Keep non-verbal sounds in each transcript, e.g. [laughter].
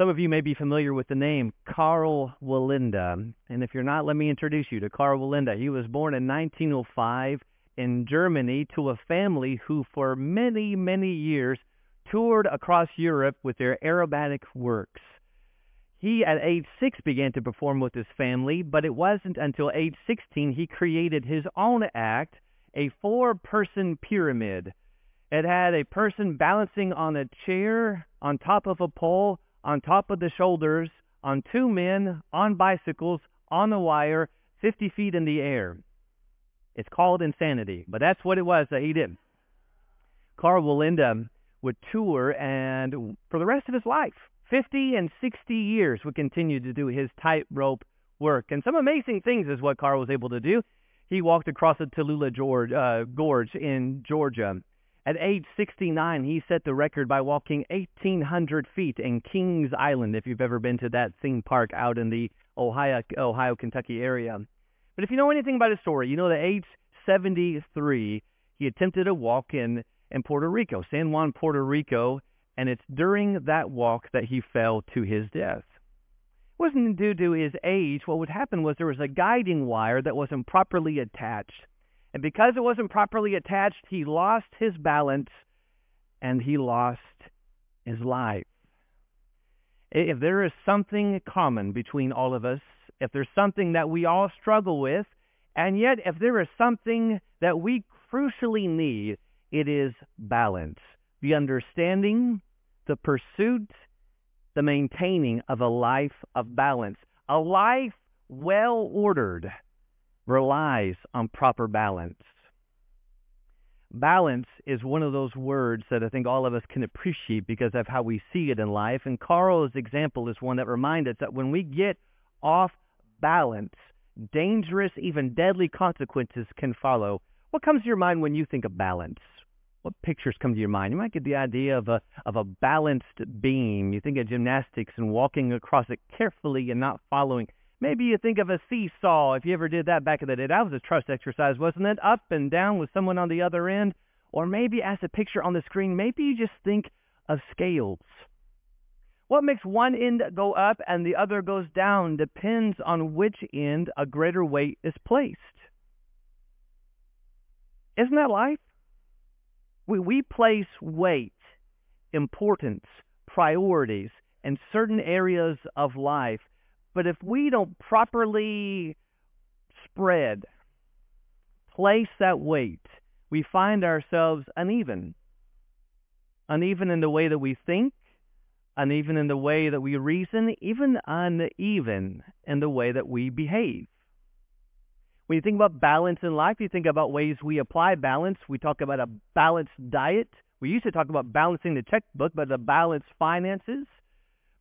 Some of you may be familiar with the name Karl Wallenda. And if you're not, let me introduce you to Karl Wallenda. He was born in 1905 in Germany to a family who for many, many years toured across Europe with their aerobatic works. He, at age six, began to perform with his family, but it wasn't until age 16 he created his own act, a four-person pyramid. It had a person balancing on a chair, on top of a pole, on top of the shoulders, on two men, on bicycles, on a wire, 50 feet in the air. It's called insanity, but that's what it was that he did. Karl Wallenda would tour and for the rest of his life, 50 and 60 years would continue to do his tightrope work. And some amazing things is what Karl was able to do. He walked across the Tallulah uh, Gorge in Georgia. At age 69, he set the record by walking 1,800 feet in Kings Island, if you've ever been to that theme park out in the Ohio, Ohio, Kentucky area. But if you know anything about his story, you know that age 73, he attempted a walk in, in Puerto Rico, San Juan, Puerto Rico, and it's during that walk that he fell to his death. It wasn't due to his age. What would happen was there was a guiding wire that wasn't properly attached. And because it wasn't properly attached, he lost his balance and he lost his life. If there is something common between all of us, if there's something that we all struggle with, and yet if there is something that we crucially need, it is balance. The understanding, the pursuit, the maintaining of a life of balance. A life well ordered relies on proper balance. Balance is one of those words that I think all of us can appreciate because of how we see it in life. And Karl's example is one that reminds us that when we get off balance, dangerous, even deadly consequences can follow. What comes to your mind when you think of balance? What pictures come to your mind? You might get the idea of a of a balanced beam. You think of gymnastics and walking across it carefully and not following. Maybe you think of a seesaw. If you ever did that back in the day, that was a trust exercise, wasn't it? Up and down with someone on the other end. Or maybe as a picture on the screen, maybe you just think of scales. What makes one end go up and the other goes down depends on which end a greater weight is placed. Isn't that life? We, we place weight, importance, priorities in certain areas of life, but if we don't properly spread, place that weight, we find ourselves uneven. Uneven in the way that we think, uneven in the way that we reason, even uneven in the way that we behave. When you think about balance in life, you think about ways we apply balance. We talk about a balanced diet. We used to talk about balancing the checkbook, but the balanced finances.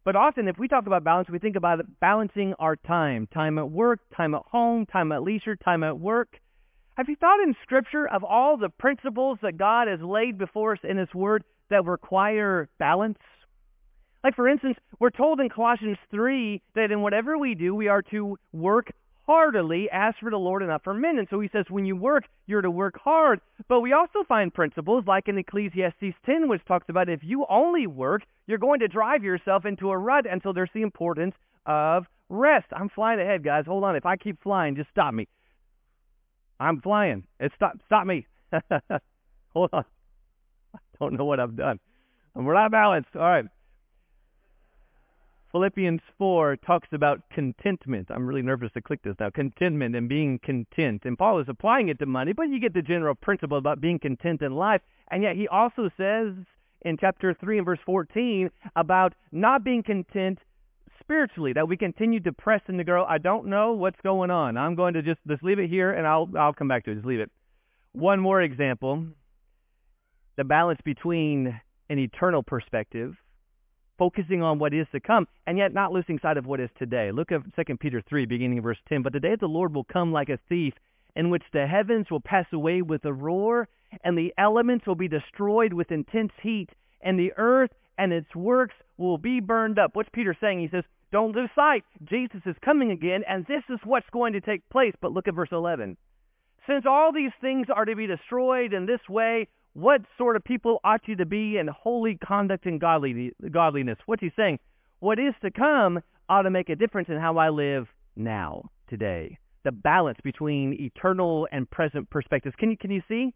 But often, if we talk about balance, we think about balancing our time time at work, time at home, time at leisure, time at work. Have you thought in Scripture of all the principles that God has laid before us in His Word that require balance? Like, for instance, we're told in Colossians 3 that in whatever we do, we are to work heartily as for the Lord and not for men. And so he says, when you work, you're to work hard. But we also find principles like in Ecclesiastes 10, which talks about if you only work, you're going to drive yourself into a rut. And so there's the importance of rest. I'm flying ahead, guys. Hold on. If I keep flying, just stop me. I'm flying. It stop stop me. [laughs] Hold on. I don't know what I've done. We're not balanced. All right. Philippians 4 talks about contentment. I'm really nervous to click this now. Contentment and being content. And Paul is applying it to money, but you get the general principle about being content in life. And yet he also says in chapter 3 and verse 14 about not being content spiritually, that we continue to press and to grow. I don't know what's going on. I'm going to just, just leave it here and I'll, I'll come back to it. Just leave it. One more example. The balance between an eternal perspective focusing on what is to come, and yet not losing sight of what is today. Look at 2 Peter 3, beginning of verse 10. But the day of the Lord will come like a thief, in which the heavens will pass away with a roar, and the elements will be destroyed with intense heat, and the earth and its works will be burned up. What's Peter saying? He says, don't lose sight. Jesus is coming again, and this is what's going to take place. But look at verse 11. Since all these things are to be destroyed in this way, what sort of people ought you to be in holy conduct and godliness? What's he saying? what is to come ought to make a difference in how I live now, today. The balance between eternal and present perspectives. Can you, can you see?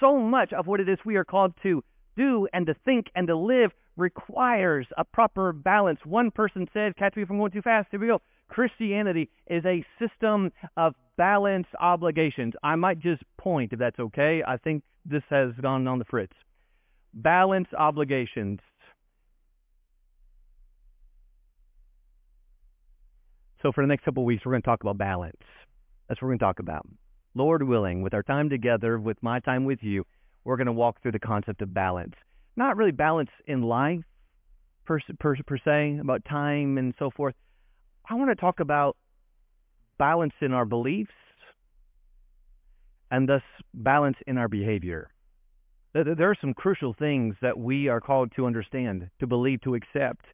So much of what it is we are called to do and to think and to live requires a proper balance. One person said, catch me if I'm going too fast, here we go. Christianity is a system of balance obligations. I might just point, if that's okay. I think this has gone on the fritz. Balance obligations. So for the next couple of weeks, we're going to talk about balance. That's what we're going to talk about. Lord willing, with our time together, with my time with you, we're going to walk through the concept of balance. Not really balance in life, per, per, per se, about time and so forth. I want to talk about balance in our beliefs and thus balance in our behavior. There are some crucial things that we are called to understand, to believe, to accept.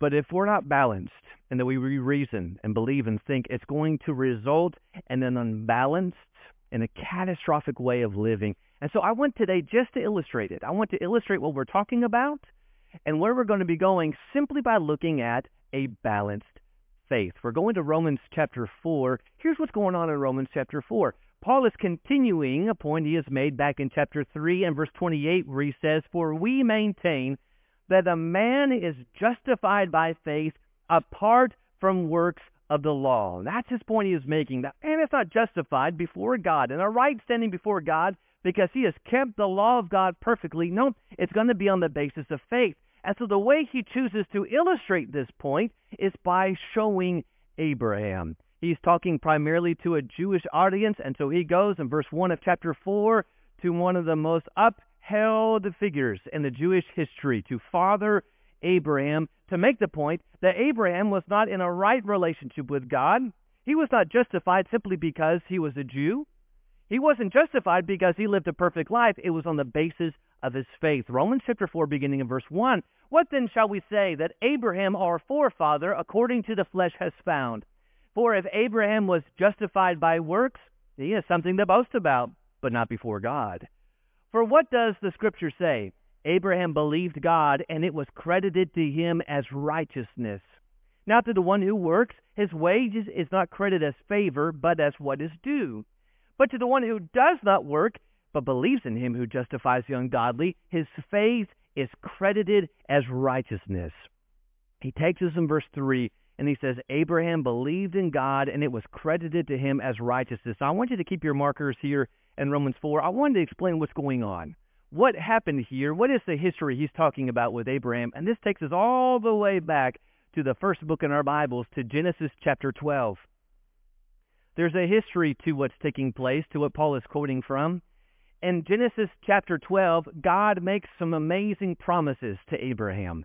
But if we're not balanced and that we reason and believe and think, it's going to result in an unbalanced and a catastrophic way of living. And so I want today just to illustrate it. I want to illustrate what we're talking about and where we're going to be going simply by looking at a balanced faith. We're going to Romans chapter 4. Here's what's going on in Romans chapter 4. Paul is continuing a point he has made back in chapter 3 and verse 28 where he says, For we maintain that a man is justified by faith apart from works of the law. That's his point he is making. That man is not justified before God in a right standing before God because he has kept the law of God perfectly. No, it's going to be on the basis of faith. And so the way he chooses to illustrate this point is by showing Abraham. He's talking primarily to a Jewish audience, and so he goes in verse 1 of chapter 4 to one of the most upheld figures in the Jewish history to Father Abraham to make the point that Abraham was not in a right relationship with God. He was not justified simply because he was a Jew. He wasn't justified because he lived a perfect life. It was on the basis of his faith. Romans chapter 4, beginning in verse 1. What then shall we say that Abraham, our forefather, according to the flesh, has found? For if Abraham was justified by works, he has something to boast about, but not before God. For what does the scripture say? Abraham believed God, and it was credited to him as righteousness. Now to the one who works, his wages is not credited as favor, but as what is due. But to the one who does not work, but believes in him who justifies the ungodly, his faith is credited as righteousness. He takes us in verse 3 and he says, Abraham believed in God and it was credited to him as righteousness. I want you to keep your markers here in Romans 4, I wanted to explain what's going on. What happened here? What is the history he's talking about with Abraham? And this takes us all the way back to the first book in our Bibles, to Genesis chapter 12. There's a history to what's taking place, to what Paul is quoting from. In Genesis chapter 12, God makes some amazing promises to Abraham.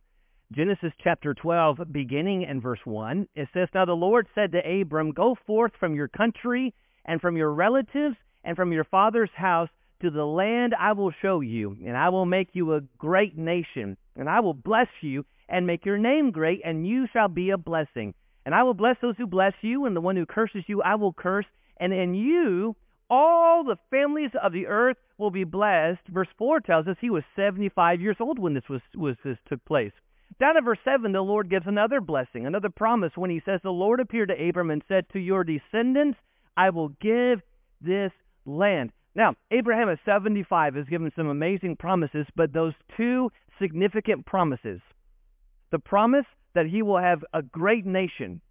Genesis chapter 12, beginning in verse 1, it says, Now the Lord said to Abram, Go forth from your country and from your relatives and from your father's house to the land I will show you, and I will make you a great nation, and I will bless you and make your name great, and you shall be a blessing. And I will bless those who bless you, and the one who curses you I will curse, and in you all the families of the earth will be blessed. Verse 4 tells us he was 75 years old when this was, was this took place. Down in verse 7, the Lord gives another blessing, another promise when he says, The Lord appeared to Abram and said, To your descendants I will give this land. Now, Abraham at 75 is given some amazing promises, but those two significant promises, the promise that he will have a great nation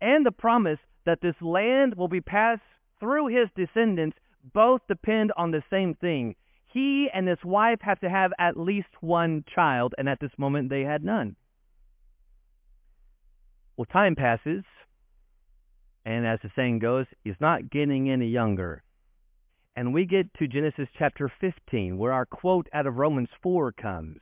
and the promise that this land will be passed through his descendants, both depend on the same thing. He and his wife have to have at least one child, and at this moment they had none. Well, time passes, and as the saying goes, he's not getting any younger. And we get to Genesis chapter 15, where our quote out of Romans 4 comes.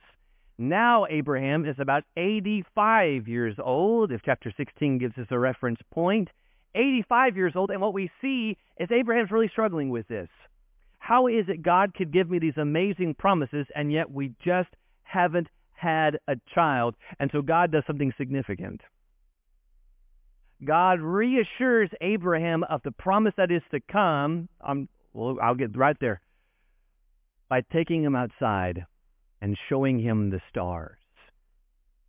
Now Abraham is about 85 years old, if chapter 16 gives us a reference point. 85 years old, and what we see is Abraham's really struggling with this. How is it God could give me these amazing promises, and yet we just haven't had a child? And so God does something significant. God reassures Abraham of the promise that is to come. Well, I'll get right there. By taking him outside and showing him the stars.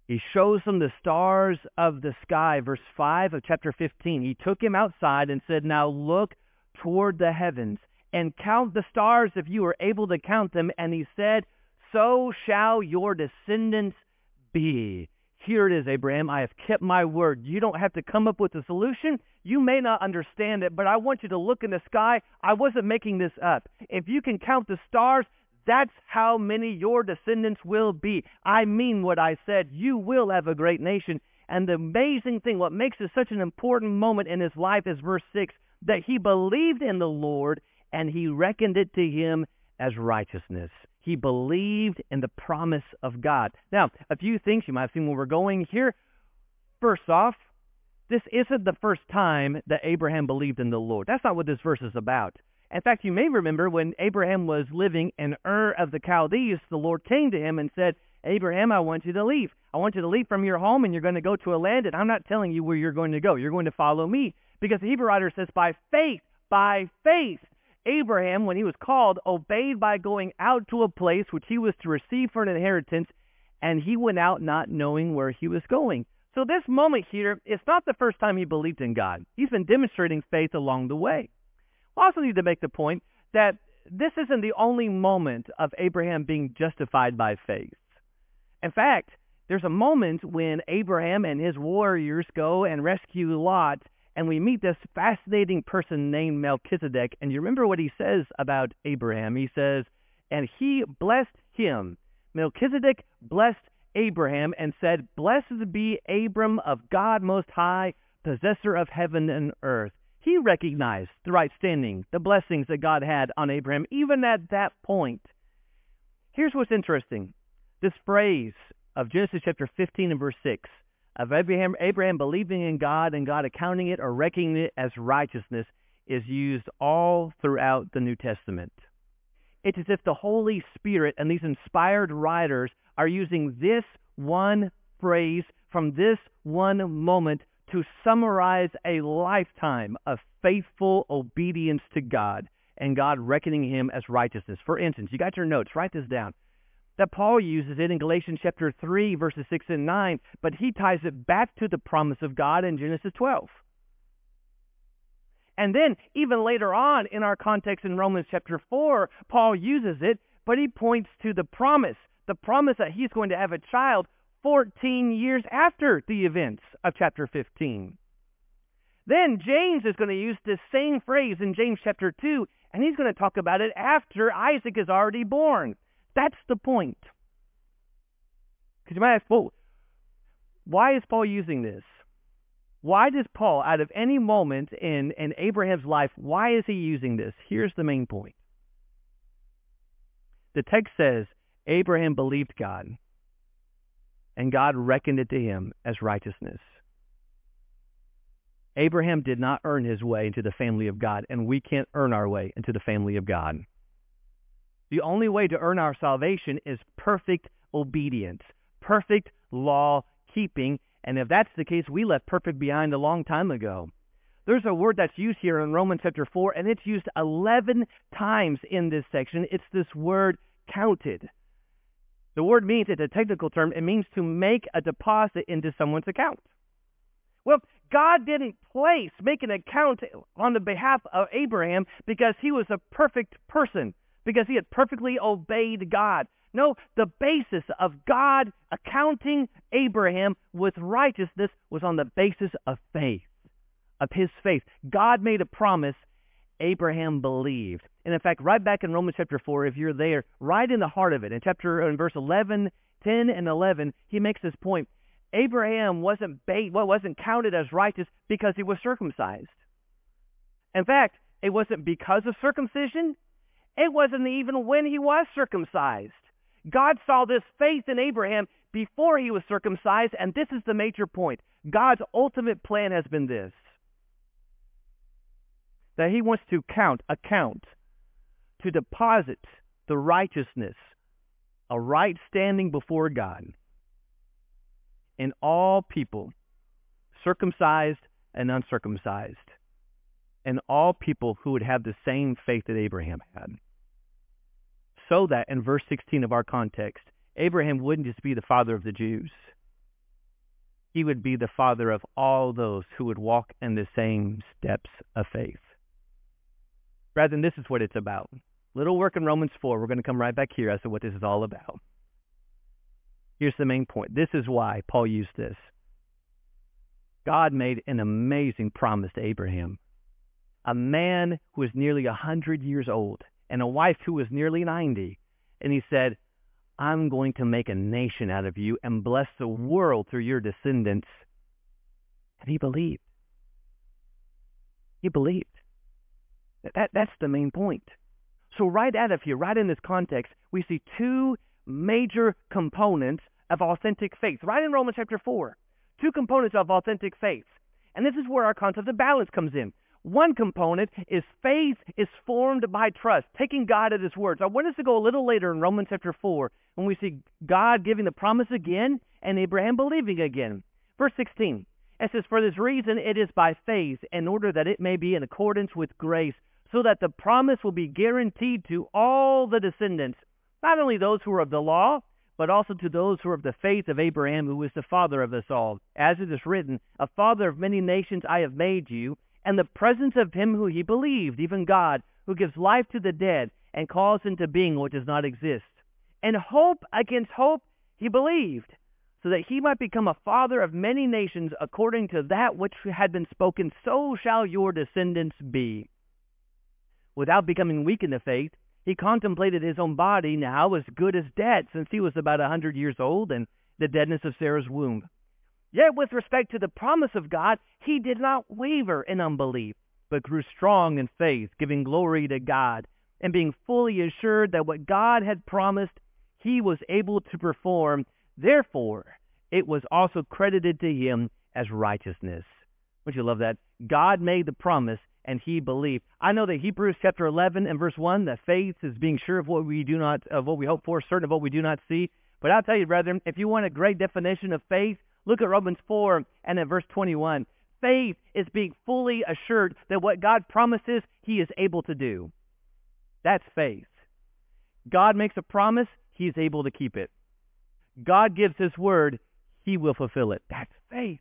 He shows him the stars of the sky, verse 5 of chapter 15. He took him outside and said, Now look toward the heavens and count the stars if you are able to count them. And he said, So shall your descendants be. Here it is, Abraham. I have kept my word. You don't have to come up with a solution. You may not understand it, but I want you to look in the sky. I wasn't making this up. If you can count the stars, that's how many your descendants will be. I mean what I said. You will have a great nation. And the amazing thing, what makes this such an important moment in his life is verse 6 that he believed in the Lord and he reckoned it to him as righteousness. He believed in the promise of God. Now, a few things you might have seen where we're going here. First off, this isn't the first time that Abraham believed in the Lord. That's not what this verse is about. In fact, you may remember when Abraham was living in Ur of the Chaldees, the Lord came to him and said, Abraham, I want you to leave. I want you to leave from your home and you're going to go to a land, and I'm not telling you where you're going to go. You're going to follow me. Because the Hebrew writer says, by faith, by faith, Abraham, when he was called, obeyed by going out to a place which he was to receive for an inheritance, and he went out not knowing where he was going. So this moment here, it's not the first time he believed in God. He's been demonstrating faith along the way. We also need to make the point that this isn't the only moment of Abraham being justified by faith. In fact, there's a moment when Abraham and his warriors go and rescue Lot and we meet this fascinating person named Melchizedek. And you remember what he says about Abraham? He says, and he blessed him. Melchizedek blessed Abraham and said, Blessed be Abram of God Most High, possessor of heaven and earth. He recognized the right standing, the blessings that God had on Abraham, even at that point. Here's what's interesting. This phrase of Genesis chapter 15 and verse 6 of Abraham, Abraham believing in God and God accounting it or reckoning it as righteousness is used all throughout the New Testament. It's as if the Holy Spirit and these inspired writers are using this one phrase from this one moment to summarize a lifetime of faithful obedience to God and God reckoning him as righteousness. For instance, you got your notes, write this down that Paul uses it in Galatians chapter 3, verses 6 and 9, but he ties it back to the promise of God in Genesis 12. And then, even later on in our context in Romans chapter 4, Paul uses it, but he points to the promise, the promise that he's going to have a child 14 years after the events of chapter 15. Then James is going to use this same phrase in James chapter 2, and he's going to talk about it after Isaac is already born. That's the point. Because you might ask, well, why is Paul using this? Why does Paul, out of any moment in, in Abraham's life, why is he using this? Here's the main point. The text says, Abraham believed God, and God reckoned it to him as righteousness. Abraham did not earn his way into the family of God, and we can't earn our way into the family of God. The only way to earn our salvation is perfect obedience, perfect law keeping. And if that's the case, we left perfect behind a long time ago. There's a word that's used here in Romans chapter 4, and it's used 11 times in this section. It's this word counted. The word means, it's a technical term, it means to make a deposit into someone's account. Well, God didn't place, make an account on the behalf of Abraham because he was a perfect person because he had perfectly obeyed God. No, the basis of God accounting Abraham with righteousness was on the basis of faith, of his faith. God made a promise. Abraham believed. And in fact, right back in Romans chapter 4, if you're there, right in the heart of it, in chapter uh, in verse 11, 10 and 11, he makes this point. Abraham wasn't bait, well, wasn't counted as righteous because he was circumcised. In fact, it wasn't because of circumcision. It wasn't even when he was circumcised. God saw this faith in Abraham before he was circumcised, and this is the major point. God's ultimate plan has been this that he wants to count, account, to deposit the righteousness, a right standing before God in all people, circumcised and uncircumcised, and all people who would have the same faith that Abraham had so that in verse 16 of our context, Abraham wouldn't just be the father of the Jews, he would be the father of all those who would walk in the same steps of faith. Brethren, this is what it's about. Little work in Romans 4. We're going to come right back here as to what this is all about. Here's the main point. This is why Paul used this. God made an amazing promise to Abraham. A man who was nearly a 100 years old and a wife who was nearly 90. And he said, I'm going to make a nation out of you and bless the world through your descendants. And he believed. He believed. That, that's the main point. So right out of here, right in this context, we see two major components of authentic faith. Right in Romans chapter 4. Two components of authentic faith. And this is where our concept of balance comes in. One component is faith is formed by trust, taking God at His words. I want us to go a little later in Romans chapter 4 when we see God giving the promise again and Abraham believing again. Verse 16, it says, For this reason it is by faith, in order that it may be in accordance with grace, so that the promise will be guaranteed to all the descendants, not only those who are of the law, but also to those who are of the faith of Abraham, who is the father of us all. As it is written, A father of many nations I have made you, and the presence of him who he believed, even God, who gives life to the dead and calls into being what does not exist. And hope against hope he believed, so that he might become a father of many nations according to that which had been spoken, so shall your descendants be. Without becoming weak in the faith, he contemplated his own body now as good as dead, since he was about a hundred years old and the deadness of Sarah's womb. Yet with respect to the promise of God, he did not waver in unbelief, but grew strong in faith, giving glory to God, and being fully assured that what God had promised, he was able to perform. Therefore, it was also credited to him as righteousness. Would you love that? God made the promise, and he believed. I know that Hebrews chapter 11 and verse 1, that faith is being sure of what we do not, of what we hope for, certain of what we do not see. But I'll tell you, brethren, if you want a great definition of faith, Look at Romans 4 and at verse 21. Faith is being fully assured that what God promises, he is able to do. That's faith. God makes a promise, he is able to keep it. God gives his word, he will fulfill it. That's faith.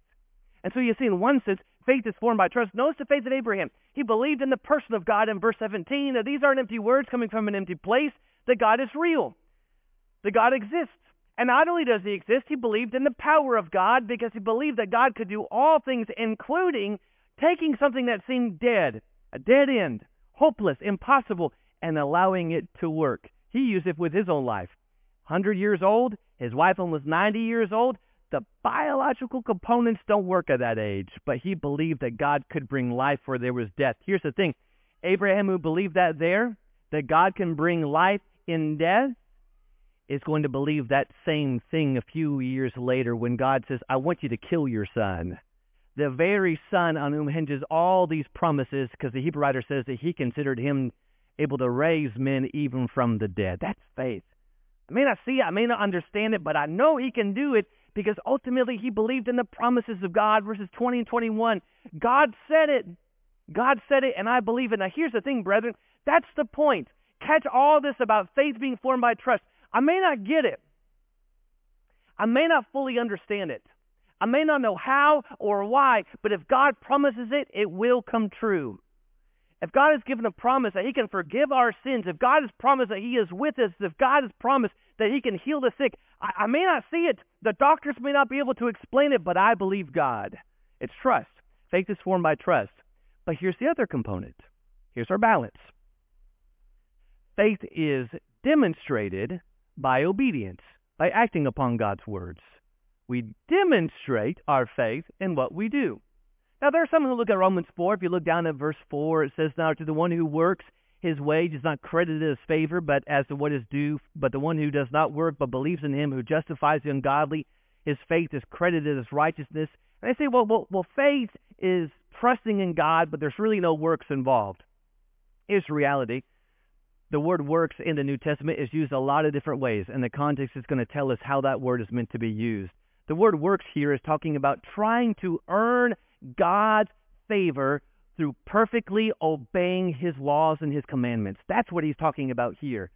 And so you see, in one sense, faith is formed by trust. Notice the faith of Abraham. He believed in the person of God in verse 17. Now, these aren't empty words coming from an empty place. That God is real. That God exists. And not only does he exist, he believed in the power of God because he believed that God could do all things, including taking something that seemed dead, a dead end, hopeless, impossible, and allowing it to work. He used it with his own life. 100 years old, his wife almost 90 years old. The biological components don't work at that age, but he believed that God could bring life where there was death. Here's the thing Abraham, who believed that there, that God can bring life in death, is going to believe that same thing a few years later when God says, I want you to kill your son. The very son on whom hinges all these promises, because the Hebrew writer says that he considered him able to raise men even from the dead. That's faith. I may not see it, I may not understand it, but I know he can do it because ultimately he believed in the promises of God. Verses 20 and 21. God said it. God said it, and I believe it. Now, here's the thing, brethren. That's the point. Catch all this about faith being formed by trust. I may not get it. I may not fully understand it. I may not know how or why, but if God promises it, it will come true. If God has given a promise that He can forgive our sins, if God has promised that He is with us, if God has promised that He can heal the sick, I, I may not see it. The doctors may not be able to explain it, but I believe God. It's trust. Faith is formed by trust. But here's the other component. Here's our balance. Faith is demonstrated by obedience, by acting upon God's words. We demonstrate our faith in what we do. Now, there are some who look at Romans 4. If you look down at verse 4, it says, Now to the one who works, his wage is not credited as favor, but as to what is due. But the one who does not work, but believes in him who justifies the ungodly, his faith is credited as righteousness. And they say, well, well, well, faith is trusting in God, but there's really no works involved. Here's reality the word works in the New Testament is used a lot of different ways, and the context is going to tell us how that word is meant to be used. The word works here is talking about trying to earn God's favor through perfectly obeying his laws and his commandments. That's what he's talking about here.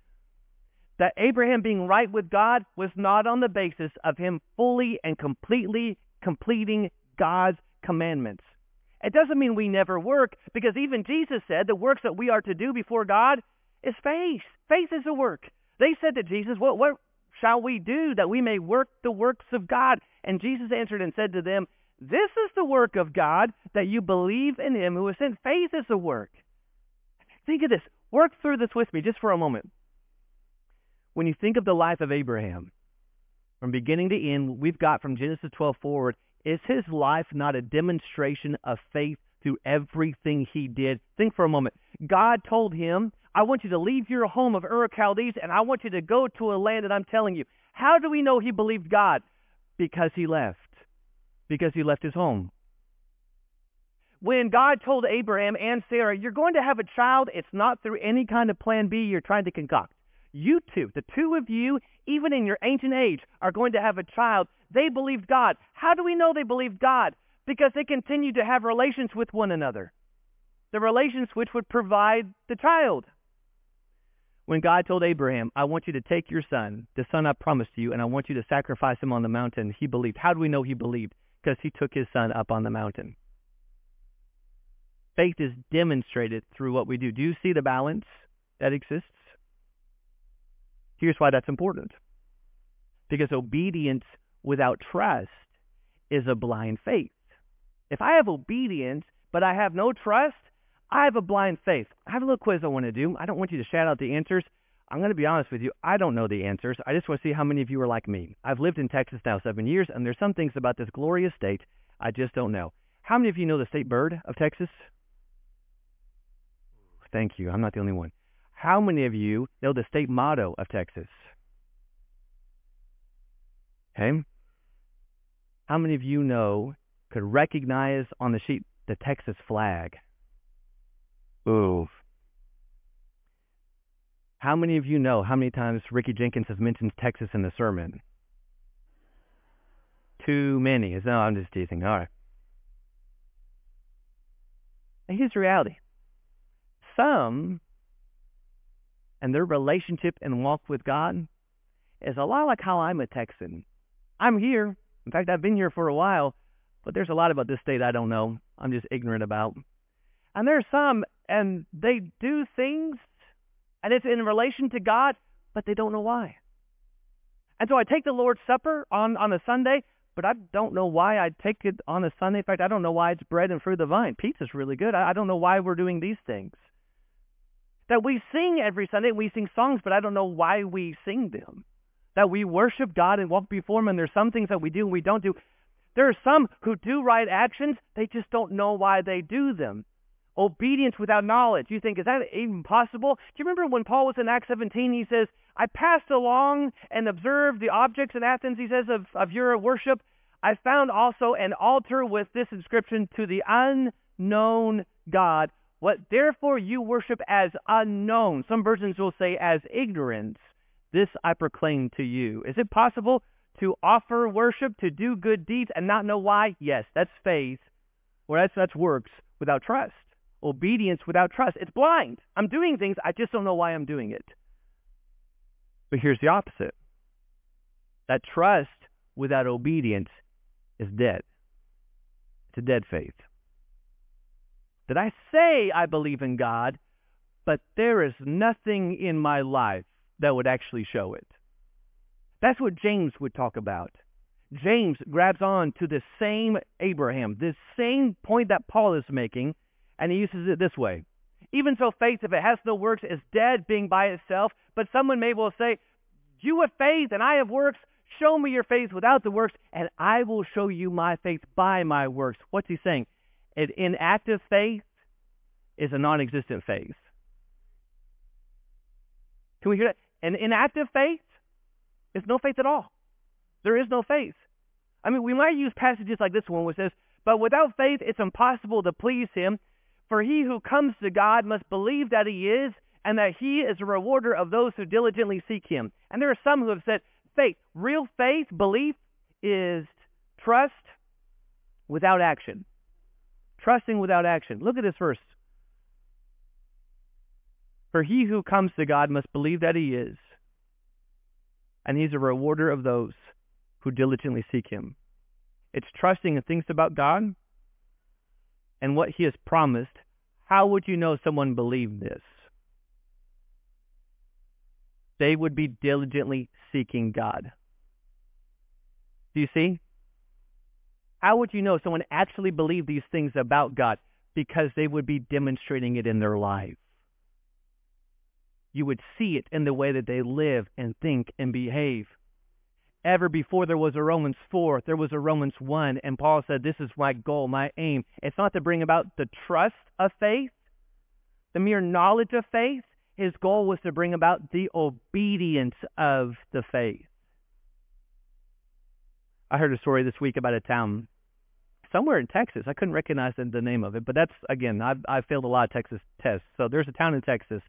That Abraham being right with God was not on the basis of him fully and completely completing God's commandments. It doesn't mean we never work, because even Jesus said the works that we are to do before God is faith. Faith is a work. They said to Jesus, what, what shall we do that we may work the works of God? And Jesus answered and said to them, This is the work of God, that you believe in him who sent. Faith is a work. Think of this. Work through this with me just for a moment. When you think of the life of Abraham, from beginning to end, we've got from Genesis 12 forward, is his life not a demonstration of faith through everything he did? Think for a moment. God told him, I want you to leave your home of Ur of Chaldees and I want you to go to a land that I'm telling you. How do we know he believed God? Because he left. Because he left his home. When God told Abraham and Sarah, you're going to have a child, it's not through any kind of plan B you're trying to concoct. You two, the two of you, even in your ancient age, are going to have a child. They believed God. How do we know they believed God? Because they continued to have relations with one another. The relations which would provide the child. When God told Abraham, I want you to take your son, the son I promised to you, and I want you to sacrifice him on the mountain, he believed. How do we know he believed? Because he took his son up on the mountain. Faith is demonstrated through what we do. Do you see the balance that exists? Here's why that's important. Because obedience without trust is a blind faith. If I have obedience, but I have no trust, I have a blind faith. I have a little quiz I want to do. I don't want you to shout out the answers. I'm going to be honest with you. I don't know the answers. I just want to see how many of you are like me. I've lived in Texas now seven years, and there's some things about this glorious state I just don't know. How many of you know the state bird of Texas? Thank you. I'm not the only one. How many of you know the state motto of Texas? Okay. How many of you know, could recognize on the sheet the Texas flag? Ooh. How many of you know how many times Ricky Jenkins has mentioned Texas in the sermon? Too many. No, I'm just teasing. All right. And here's the reality. Some and their relationship and walk with God is a lot like how I'm a Texan. I'm here. In fact, I've been here for a while, but there's a lot about this state I don't know. I'm just ignorant about. And there's some, and they do things, and it's in relation to God, but they don't know why. And so I take the Lord's Supper on, on a Sunday, but I don't know why I take it on a Sunday. In fact, I don't know why it's bread and fruit of the vine. Pizza's really good. I, I don't know why we're doing these things that we sing every Sunday. We sing songs, but I don't know why we sing them. That we worship God and walk before Him, and there's some things that we do and we don't do. There are some who do right actions, they just don't know why they do them. Obedience without knowledge. You think, is that even possible? Do you remember when Paul was in Acts 17? He says, I passed along and observed the objects in Athens, he says, of, of your worship. I found also an altar with this inscription to the unknown God what therefore you worship as unknown, some versions will say as ignorance, this I proclaim to you. Is it possible to offer worship, to do good deeds, and not know why? Yes, that's faith. Well, that's, that's works without trust. Obedience without trust. It's blind. I'm doing things, I just don't know why I'm doing it. But here's the opposite. That trust without obedience is dead. It's a dead faith that I say I believe in God, but there is nothing in my life that would actually show it. That's what James would talk about. James grabs on to the same Abraham, this same point that Paul is making, and he uses it this way. Even so, faith, if it has no works, is dead, being by itself. But someone may well say, You have faith, and I have works. Show me your faith without the works, and I will show you my faith by my works. What's he saying? An inactive faith is a non-existent faith. Can we hear that? An inactive faith is no faith at all. There is no faith. I mean, we might use passages like this one which says, But without faith it's impossible to please him, for he who comes to God must believe that he is, and that he is a rewarder of those who diligently seek him. And there are some who have said, faith, real faith, belief, is trust without action. Trusting without action. Look at this verse. For he who comes to God must believe that he is, and he's a rewarder of those who diligently seek him. It's trusting in things about God and what He has promised. How would you know someone believed this? They would be diligently seeking God. Do you see? How would you know someone actually believed these things about God? Because they would be demonstrating it in their life. You would see it in the way that they live and think and behave. Ever before there was a Romans 4, there was a Romans 1, and Paul said, This is my goal, my aim. It's not to bring about the trust of faith, the mere knowledge of faith. His goal was to bring about the obedience of the faith. I heard a story this week about a town somewhere in Texas. I couldn't recognize the, name of it, but that's again, I've I've failed a lot of Texas tests. So there's a town in Texas,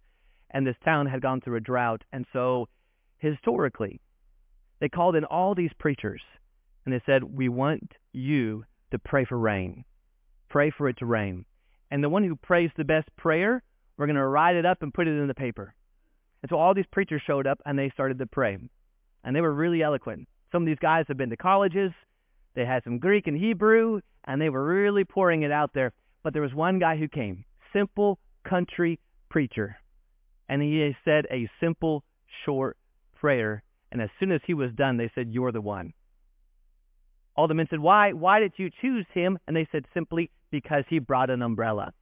and this town had gone through a drought, and so historically, they called in all these preachers, and they said, "We want you to pray for rain, pray for it to rain." And the one who prays the best prayer, we're going to write it up and put it in the paper. And so all these preachers showed up and they started to pray, and they were really eloquent. Some of these guys have been to colleges. They had some Greek and Hebrew, and they were really pouring it out there. But there was one guy who came, simple country preacher, and he said a simple, short prayer. And as soon as he was done, they said, "You're the one." All the men said, "Why? Why did you choose him?" And they said simply, "Because he brought an umbrella."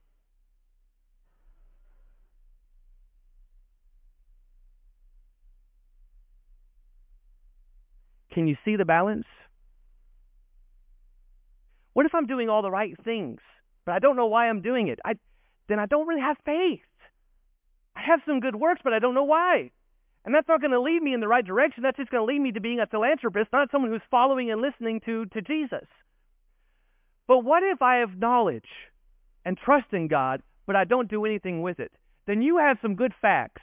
Can you see the balance? What if I'm doing all the right things, but I don't know why I'm doing it? I, then I don't really have faith. I have some good works, but I don't know why. And that's not going to lead me in the right direction. That's just going to lead me to being a philanthropist, not someone who's following and listening to, to Jesus. But what if I have knowledge and trust in God, but I don't do anything with it? Then you have some good facts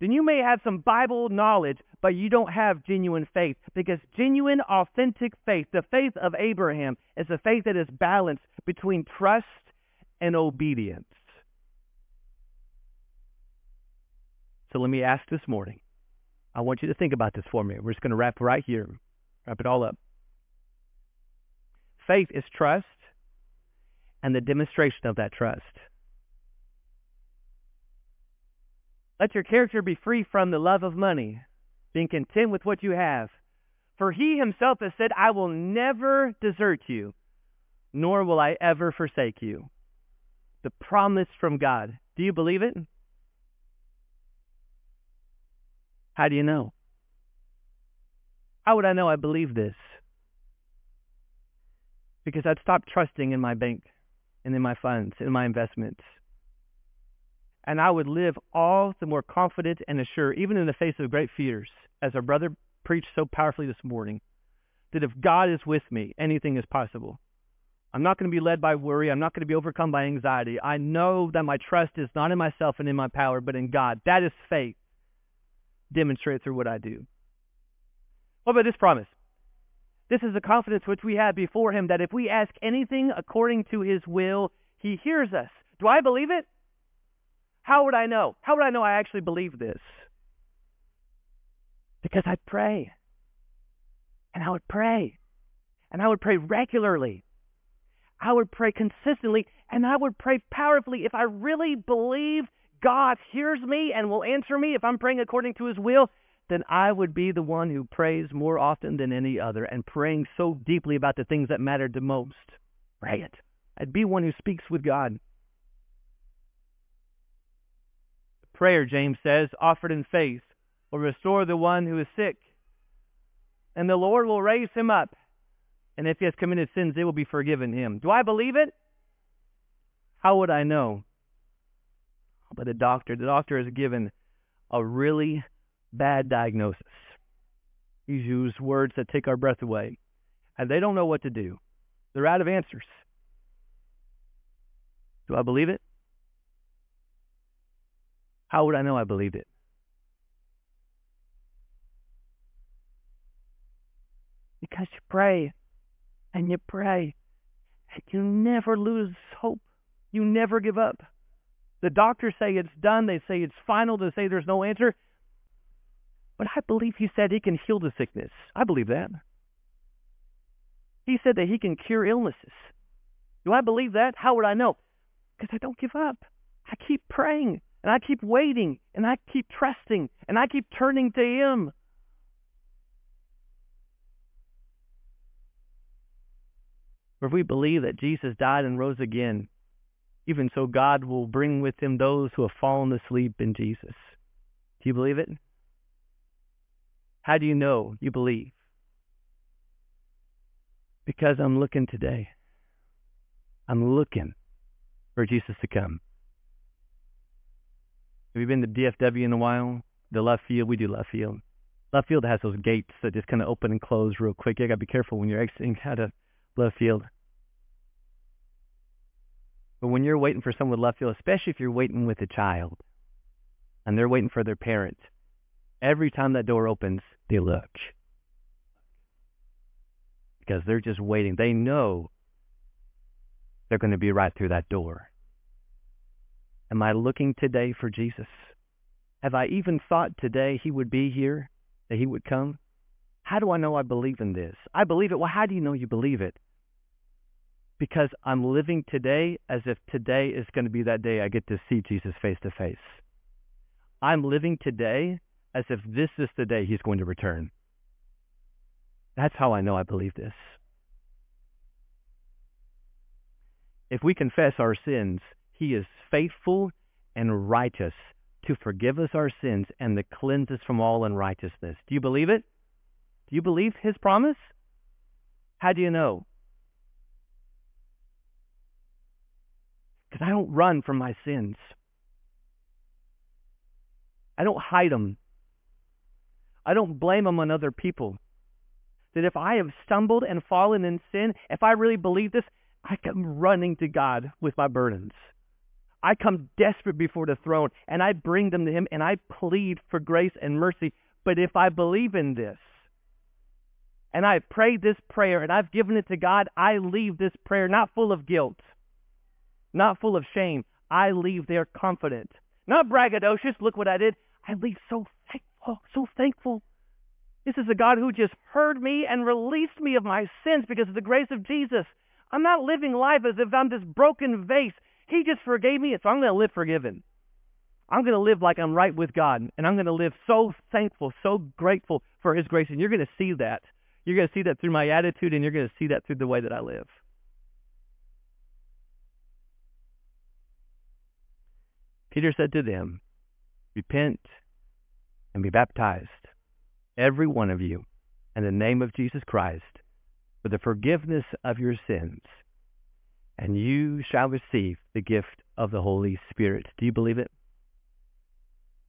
then you may have some Bible knowledge, but you don't have genuine faith. Because genuine, authentic faith, the faith of Abraham, is a faith that is balanced between trust and obedience. So let me ask this morning. I want you to think about this for me. We're just going to wrap right here, wrap it all up. Faith is trust and the demonstration of that trust. Let your character be free from the love of money, being content with what you have. For he himself has said, I will never desert you, nor will I ever forsake you. The promise from God. Do you believe it? How do you know? How would I know I believe this? Because I'd stop trusting in my bank and in my funds, in my investments and I would live all the more confident and assured, even in the face of great fears, as our brother preached so powerfully this morning, that if God is with me, anything is possible. I'm not going to be led by worry. I'm not going to be overcome by anxiety. I know that my trust is not in myself and in my power, but in God. That is faith demonstrated through what I do. What about this promise? This is the confidence which we have before Him that if we ask anything according to His will, He hears us. Do I believe it? How would I know? How would I know I actually believe this? Because I'd pray. And I would pray. And I would pray regularly. I would pray consistently. And I would pray powerfully. If I really believe God hears me and will answer me if I'm praying according to his will, then I would be the one who prays more often than any other and praying so deeply about the things that matter the most. Pray it. I'd be one who speaks with God. prayer, James says, offered in faith, will restore the one who is sick. And the Lord will raise him up. And if he has committed sins, they will be forgiven him. Do I believe it? How would I know? But the doctor, the doctor has given a really bad diagnosis. He's used words that take our breath away. And they don't know what to do. They're out of answers. Do I believe it? How would I know I believed it? Because you pray and you pray and you never lose hope. You never give up. The doctors say it's done. They say it's final. They say there's no answer. But I believe he said he can heal the sickness. I believe that. He said that he can cure illnesses. Do I believe that? How would I know? Because I don't give up. I keep praying and I keep waiting and I keep trusting and I keep turning to him. If we believe that Jesus died and rose again, even so God will bring with him those who have fallen asleep in Jesus. Do you believe it? How do you know you believe? Because I'm looking today. I'm looking for Jesus to come. Have you been to DFW in a while? The left field, we do left field. Left field has those gates that just kind of open and close real quick. You got to be careful when you're exiting out of left field. But when you're waiting for someone left field, especially if you're waiting with a child and they're waiting for their parent, every time that door opens, they look. Because they're just waiting. They know they're going to be right through that door. Am I looking today for Jesus? Have I even thought today he would be here, that he would come? How do I know I believe in this? I believe it. Well, how do you know you believe it? Because I'm living today as if today is going to be that day I get to see Jesus face to face. I'm living today as if this is the day he's going to return. That's how I know I believe this. If we confess our sins, he is faithful and righteous to forgive us our sins and to cleanse us from all unrighteousness. Do you believe it? Do you believe his promise? How do you know? Because I don't run from my sins. I don't hide them. I don't blame them on other people. That if I have stumbled and fallen in sin, if I really believe this, I come running to God with my burdens. I come desperate before the throne and I bring them to Him and I plead for grace and mercy. But if I believe in this and I've prayed this prayer and I've given it to God, I leave this prayer not full of guilt not full of shame. I leave there confident. Not braggadocious, look what I did. I leave so thankful, so thankful. This is a God who just heard me and released me of my sins because of the grace of Jesus. I'm not living life as if I'm this broken vase. He just forgave me, so I'm going to live forgiven. I'm going to live like I'm right with God, and I'm going to live so thankful, so grateful for His grace. And you're going to see that. You're going to see that through my attitude, and you're going to see that through the way that I live. Peter said to them, Repent and be baptized, every one of you, in the name of Jesus Christ, for the forgiveness of your sins, and you shall receive the gift of the Holy Spirit. Do you believe it?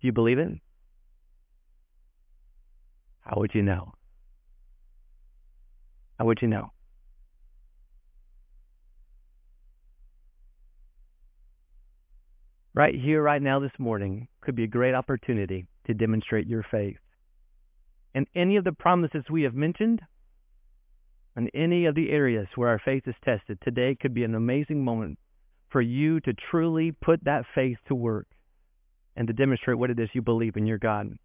Do you believe it? How would you know? How would you know? Right here, right now, this morning could be a great opportunity to demonstrate your faith. And any of the promises we have mentioned, and any of the areas where our faith is tested, today could be an amazing moment for you to truly put that faith to work and to demonstrate what it is you believe in your God.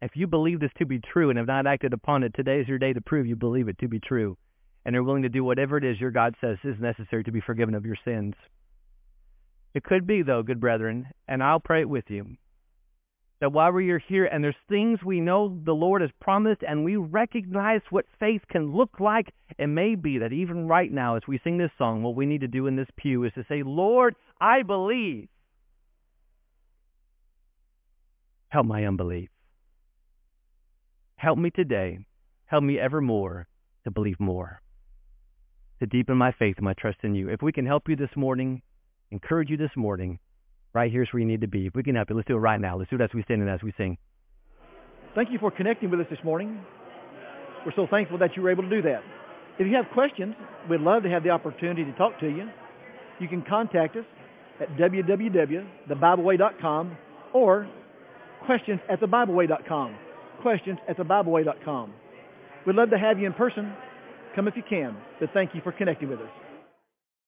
If you believe this to be true and have not acted upon it, today is your day to prove you believe it to be true and are willing to do whatever it is your God says is necessary to be forgiven of your sins. It could be, though, good brethren, and I'll pray it with you, that while we are here and there's things we know the Lord has promised and we recognize what faith can look like, it may be that even right now as we sing this song, what we need to do in this pew is to say, Lord, I believe. Help my unbelief. Help me today. Help me evermore to believe more, to deepen my faith and my trust in you. If we can help you this morning, encourage you this morning, right here's where you need to be. If we can help you, let's do it right now. Let's do it as we stand and as we sing. Thank you for connecting with us this morning. We're so thankful that you were able to do that. If you have questions, we'd love to have the opportunity to talk to you. You can contact us at www.thebibleway.com or questions at thebibleway.com. Questions at thebibleway.com. We'd love to have you in person. Come if you can. But thank you for connecting with us.